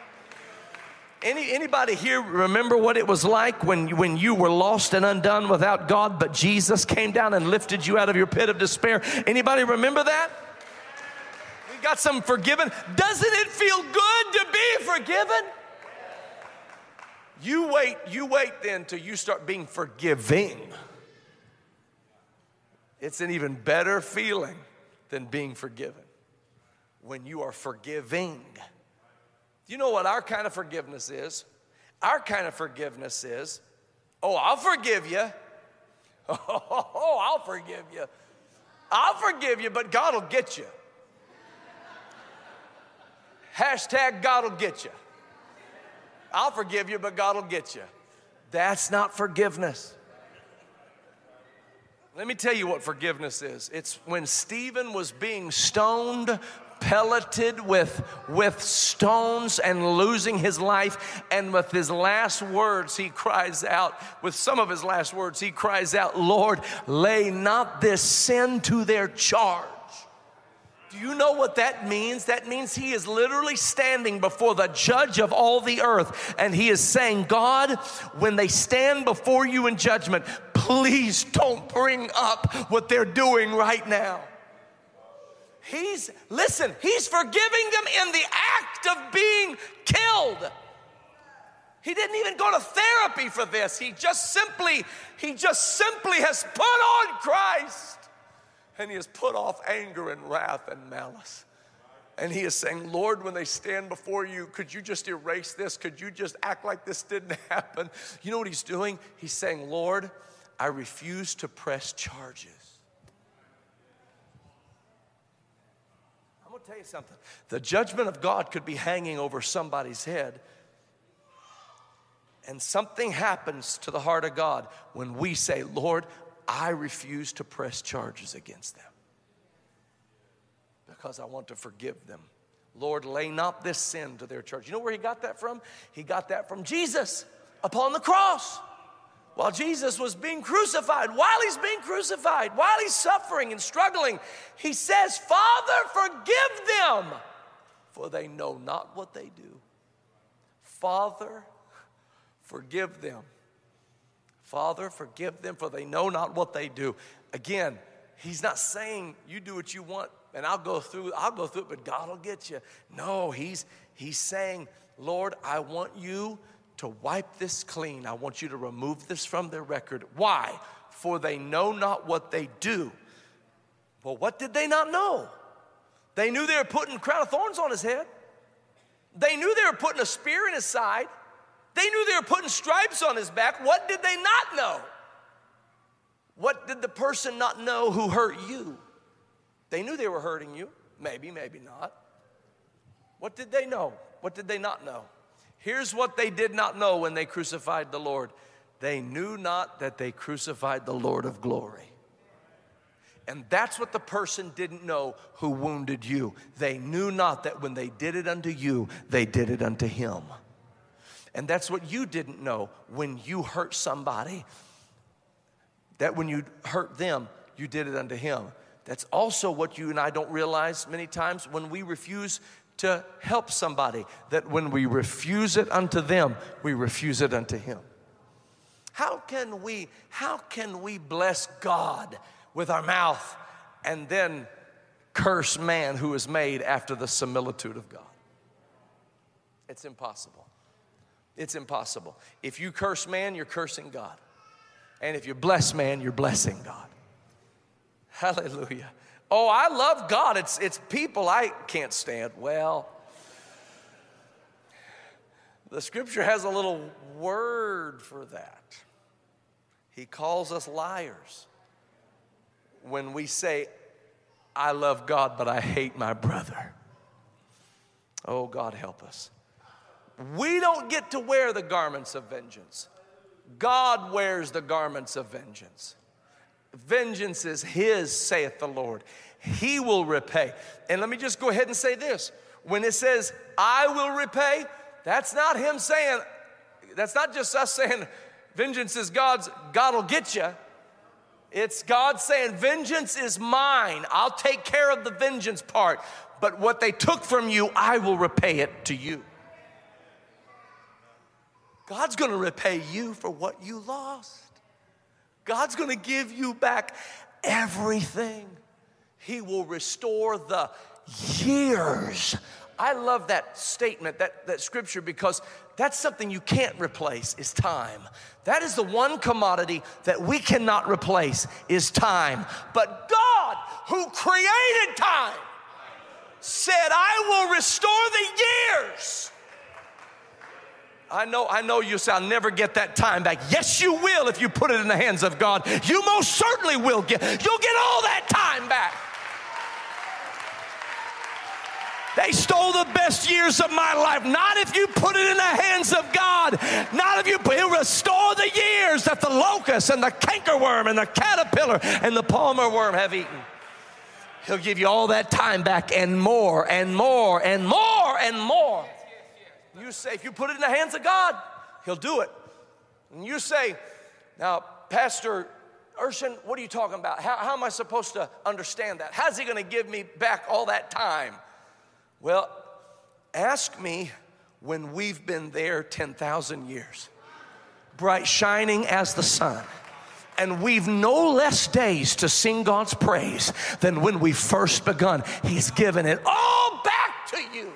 Any, anybody here remember what it was like when, when you were lost and undone without God, but Jesus came down and lifted you out of your pit of despair? Anybody remember that? We got some forgiven. Doesn't it feel good to be forgiven? You wait, you wait then till you start being forgiving. It's an even better feeling than being forgiven when you are forgiving. You know what our kind of forgiveness is? Our kind of forgiveness is, oh, I'll forgive you. Oh, I'll forgive you. I'll forgive you, but God will get you. Hashtag God will get you. I'll forgive you, but God will get you. That's not forgiveness. Let me tell you what forgiveness is. It's when Stephen was being stoned pelleted with, with stones and losing his life. And with his last words, he cries out, with some of his last words, he cries out, Lord, lay not this sin to their charge. Do you know what that means? That means he is literally standing before the judge of all the earth and he is saying, God, when they stand before you in judgment, please don't bring up what they're doing right now. He's, listen, he's forgiving them in the act of being killed. He didn't even go to therapy for this. He just simply, he just simply has put on Christ. And he has put off anger and wrath and malice. And he is saying, Lord, when they stand before you, could you just erase this? Could you just act like this didn't happen? You know what he's doing? He's saying, Lord, I refuse to press charges. I'm gonna tell you something. The judgment of God could be hanging over somebody's head. And something happens to the heart of God when we say, Lord, I refuse to press charges against them because I want to forgive them. Lord, lay not this sin to their charge. You know where he got that from? He got that from Jesus upon the cross. While Jesus was being crucified, while he's being crucified, while he's suffering and struggling, he says, Father, forgive them, for they know not what they do. Father, forgive them. Father, forgive them, for they know not what they do. Again, he's not saying you do what you want and I'll go through, I'll go through it, but God will get you. No, he's he's saying, Lord, I want you to wipe this clean. I want you to remove this from their record. Why? For they know not what they do. Well, what did they not know? They knew they were putting crown of thorns on his head. They knew they were putting a spear in his side. They knew they were putting stripes on his back. What did they not know? What did the person not know who hurt you? They knew they were hurting you. Maybe, maybe not. What did they know? What did they not know? Here's what they did not know when they crucified the Lord they knew not that they crucified the Lord of glory. And that's what the person didn't know who wounded you. They knew not that when they did it unto you, they did it unto him. And that's what you didn't know when you hurt somebody, that when you hurt them, you did it unto him. That's also what you and I don't realize many times when we refuse to help somebody, that when we refuse it unto them, we refuse it unto Him. How can we, how can we bless God with our mouth and then curse man who is made after the similitude of God? It's impossible. It's impossible. If you curse man, you're cursing God. And if you bless man, you're blessing God. Hallelujah. Oh, I love God. It's, it's people I can't stand. Well, the scripture has a little word for that. He calls us liars when we say, I love God, but I hate my brother. Oh, God, help us. We don't get to wear the garments of vengeance, God wears the garments of vengeance. Vengeance is his, saith the Lord. He will repay. And let me just go ahead and say this when it says, I will repay, that's not him saying, that's not just us saying, vengeance is God's, God will get you. It's God saying, Vengeance is mine. I'll take care of the vengeance part. But what they took from you, I will repay it to you. God's gonna repay you for what you lost. God's gonna give you back everything. He will restore the years. I love that statement, that, that scripture, because that's something you can't replace is time. That is the one commodity that we cannot replace is time. But God, who created time, said, I will restore the years I know, I know you say, I'll never get that time back. Yes, you will if you put it in the hands of God. You most certainly will get, you'll get all that time back. They stole the best years of my life. Not if you put it in the hands of God. Not if you he'll restore the years that the locust and the cankerworm and the caterpillar and the palmer worm have eaten. He'll give you all that time back and more and more and more and more. You say, if you put it in the hands of God, He'll do it. And you say, now, Pastor Urshan, what are you talking about? How, how am I supposed to understand that? How's He going to give me back all that time? Well, ask me when we've been there 10,000 years, bright shining as the sun And we've no less days to sing God's praise than when we first begun. He's given it all back to you.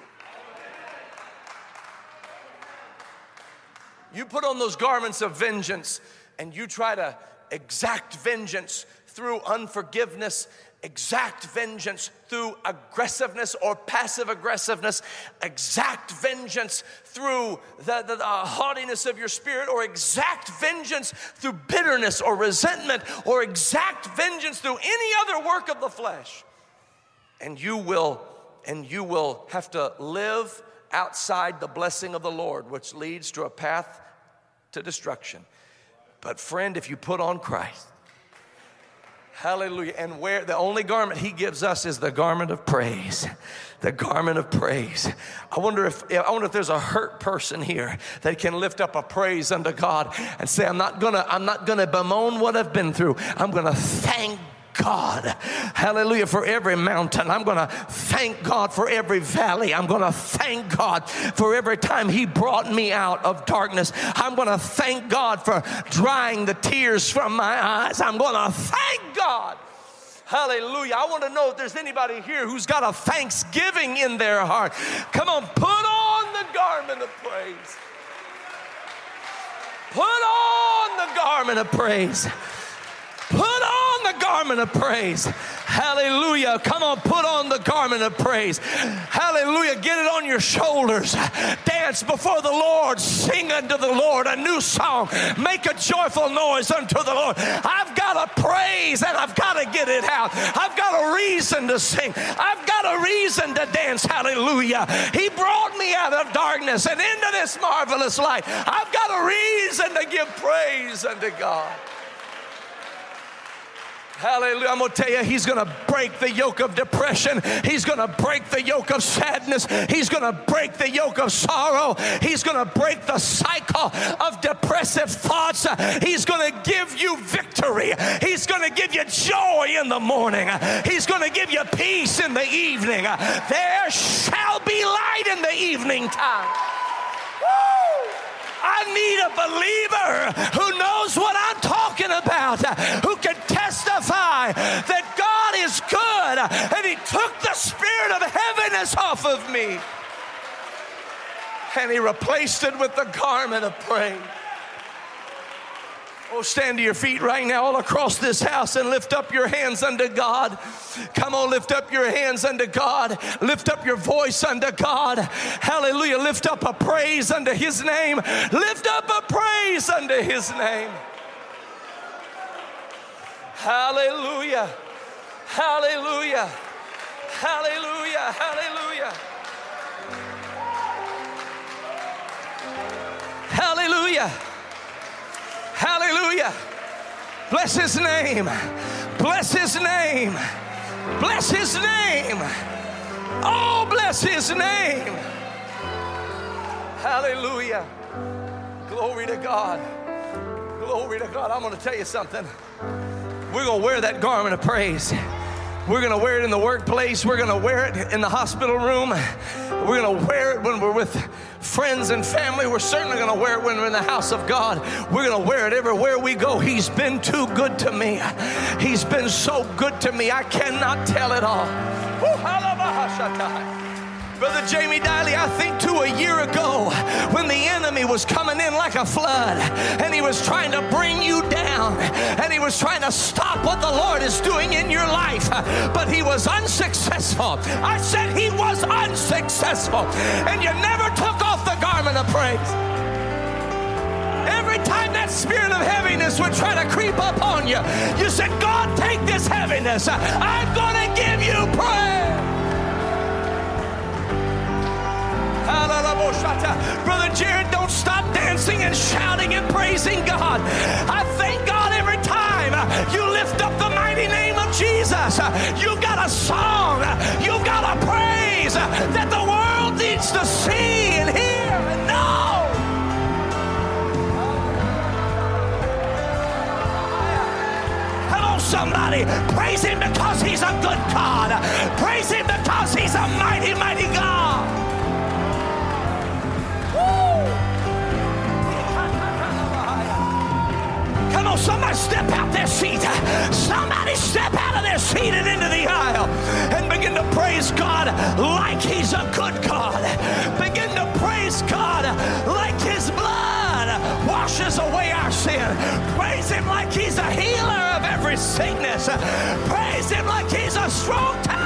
You put on those garments of vengeance and you try to exact vengeance through unforgiveness exact vengeance through aggressiveness or passive aggressiveness, exact vengeance through the, the, the, haughtiness of your spirit, or exact vengeance through bitterness or resentment, or exact vengeance through any other work of the flesh. And you will, and you will have to live outside the blessing of the Lord, which leads to a path to destruction. But friend, if you put on Christ, Hallelujah. And where the only garment he gives us is the garment of praise. The garment of praise. I wonder if I wonder if there's a hurt person here that can lift up a praise unto God and say, I'm not gonna, I'm not gonna bemoan what I've been through. I'm gonna thank God, hallelujah, for every mountain. I'm going to thank God for every valley. I'm going to thank God for every time He brought me out of darkness. I'm going to thank God for drying the tears from my eyes. I'm going to thank God. Hallelujah. I want to know if there's anybody here who's got a thanksgiving in their heart. Come on, put on the garment of praise. Put on the garment of praise. Put on garment of praise. Hallelujah. Come on, put on the garment of praise. Hallelujah. Get it on your shoulders. Dance before the Lord. Sing unto the Lord a new song. Make a joyful noise unto the Lord. I've got a praise and I've got to get it out. I've got a reason to sing. I've got a reason to dance. Hallelujah. He brought me out of darkness and into this marvelous light. I've got a reason to give praise unto God. Hallelujah. I'm going to tell you, he's going to break the yoke of depression. He's going to break the yoke of sadness. He's going to break the yoke of sorrow. He's going to break the cycle of depressive thoughts. He's going to give you victory. He's going to give you joy in the morning. He's going to give you peace in the evening. There shall be light in the evening time. Woo! I need a believer who knows what I'm talking about, who can that God is good and He took the spirit of heaviness off of me and He replaced it with the garment of praise. Oh, stand to your feet right now, all across this house, and lift up your hands unto God. Come on, lift up your hands unto God. Lift up your voice unto God. Hallelujah. Lift up a praise unto His name. Lift up a praise unto His name. Hallelujah. Hallelujah. Hallelujah. Hallelujah. Hallelujah. Hallelujah. Bless his name. Bless his name. Bless his name. Oh, bless his name. Hallelujah. Glory to God. Glory to God. I'm going to tell you something. We're going to wear that garment of praise. We're going to wear it in the workplace. We're going to wear it in the hospital room. We're going to wear it when we're with friends and family. We're certainly going to wear it when we're in the house of God. We're going to wear it everywhere we go. He's been too good to me. He's been so good to me. I cannot tell it all. Brother Jamie Diley, I think to a year ago when the enemy was coming in like a flood and he was trying to bring you down and he was trying to stop what the Lord is doing in your life, but he was unsuccessful. I said he was unsuccessful, and you never took off the garment of praise. Every time that spirit of heaviness would try to creep up on you, you said, God, take this heaviness. I'm going to give you praise. Brother Jared, don't stop dancing and shouting and praising God. I thank God every time you lift up the mighty name of Jesus. You've got a song, you've got a praise that the world needs to see and hear and know. Somebody, praise Him because He's a good God. Praise Him because He's a mighty, mighty God. Step out their seat. Somebody step out of their seat and into the aisle and begin to praise God like He's a good God. Begin to praise God like His blood washes away our sin. Praise Him like He's a healer of every sickness. Praise Him like He's a strong tower.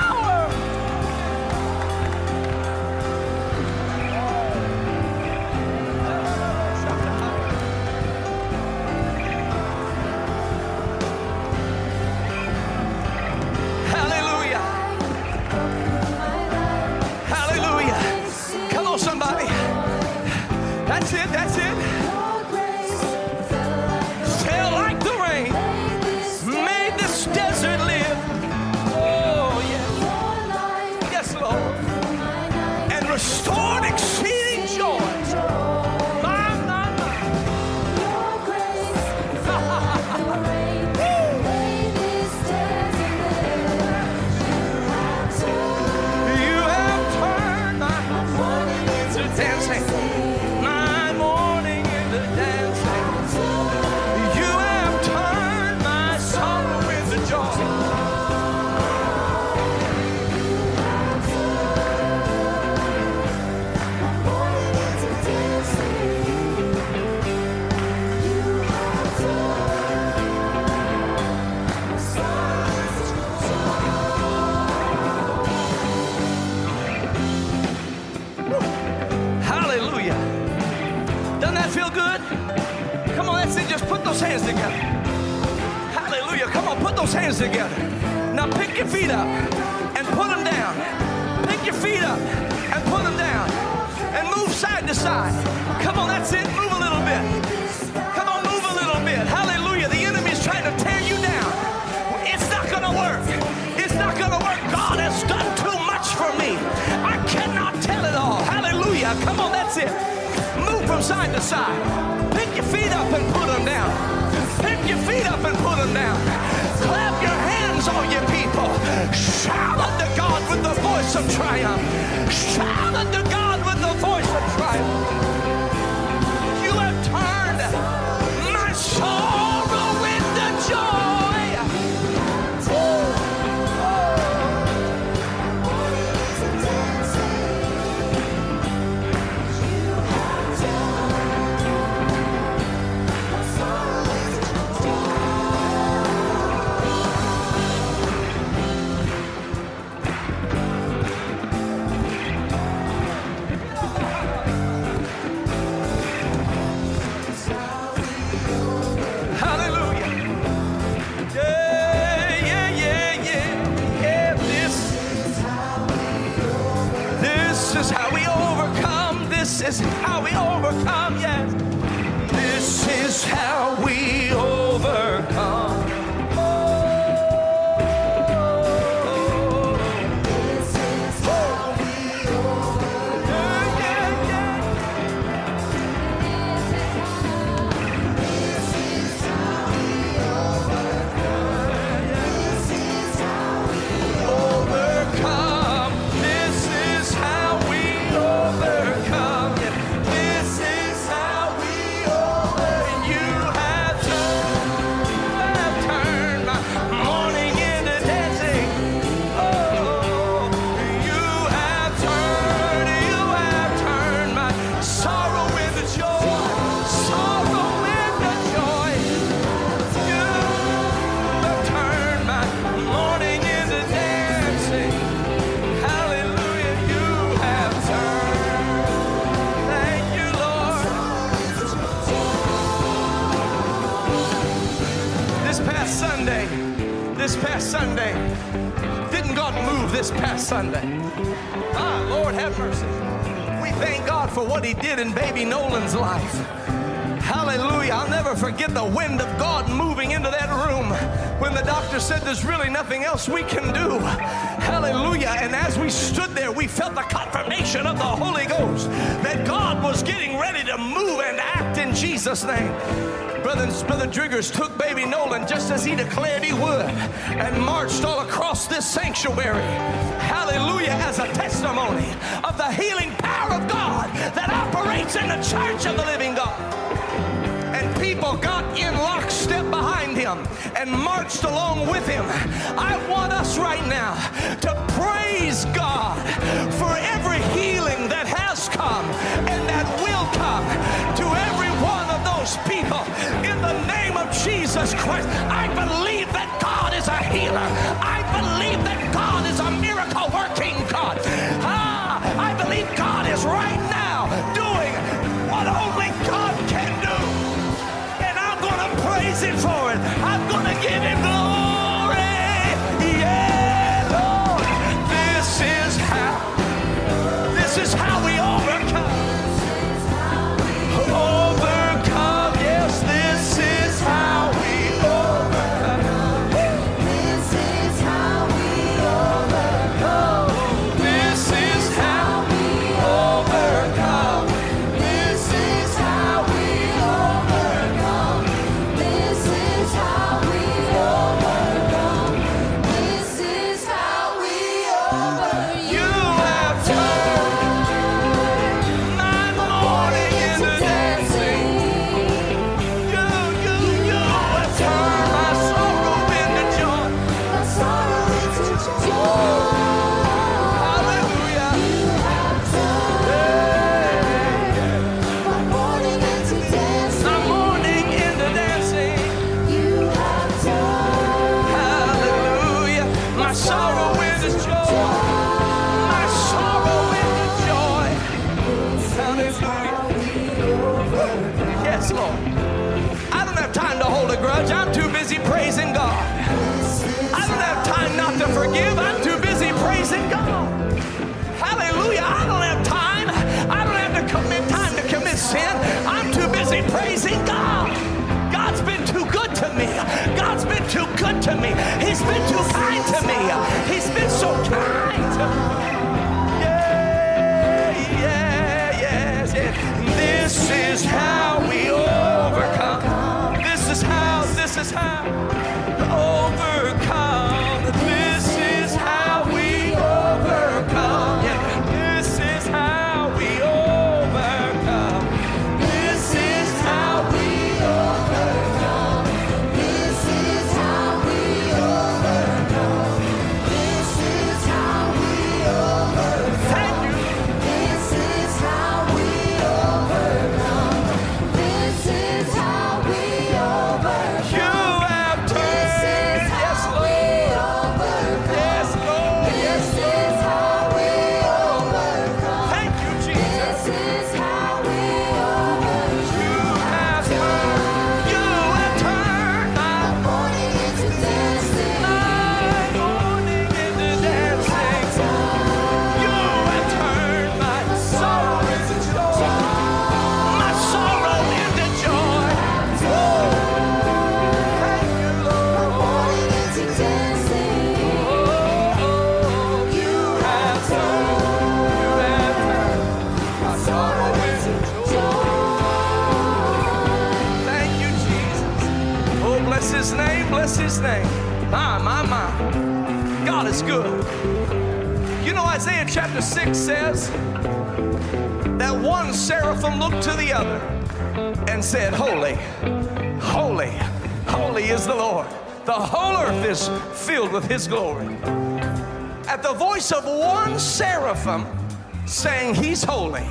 Together. Now pick your feet up and put them down. Pick your feet up and put them down. And move side to side. Come on, that's it. Move a little bit. Come on, move a little bit. Hallelujah. The enemy's trying to tear you down. It's not going to work. It's not going to work. God has done too much for me. I cannot tell it all. Hallelujah. Come on, that's it. Move from side to side. Pick your feet up and put them down. Pick your feet up and put them down. All you people. Shout unto God with the voice of triumph. Shout unto God with the voice of triumph. My what He did in baby Nolan's life. Hallelujah. I'll never forget the wind of God moving into that room when the doctor said there's really nothing else we can do. Hallelujah. And as we stood there, we felt the confirmation of the Holy Ghost that God was getting ready to move and act in Jesus' name. Brother, Brother Driggers took baby Nolan just as he declared he would and marched all across this sanctuary. Hallelujah, as a testimony that operates in the church of the living God. And people got in lockstep behind him. him and marched along with him. I want us right now to praise God for every healing that has come and that will come to every one of those people in the name of Jesus Christ. I believe that God is a healer. I believe The whole earth is filled with his glory. At the voice of one seraphim saying, He's holy,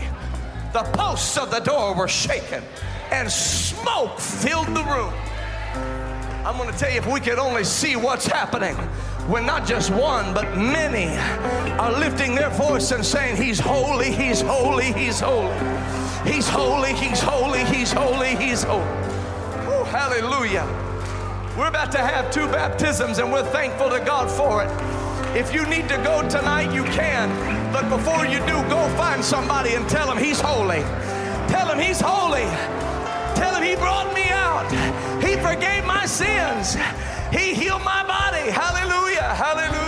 the posts of the door were shaken and smoke filled the room. I'm going to tell you if we could only see what's happening when not just one, but many are lifting their voice and saying, He's holy, He's holy, He's holy. He's holy, He's holy, He's holy, He's holy. Whew, hallelujah. We're about to have two baptisms and we're thankful to God for it. If you need to go tonight, you can. But before you do, go find somebody and tell him He's holy. Tell him He's holy. Tell him he brought me out. He forgave my sins. He healed my body. Hallelujah. Hallelujah.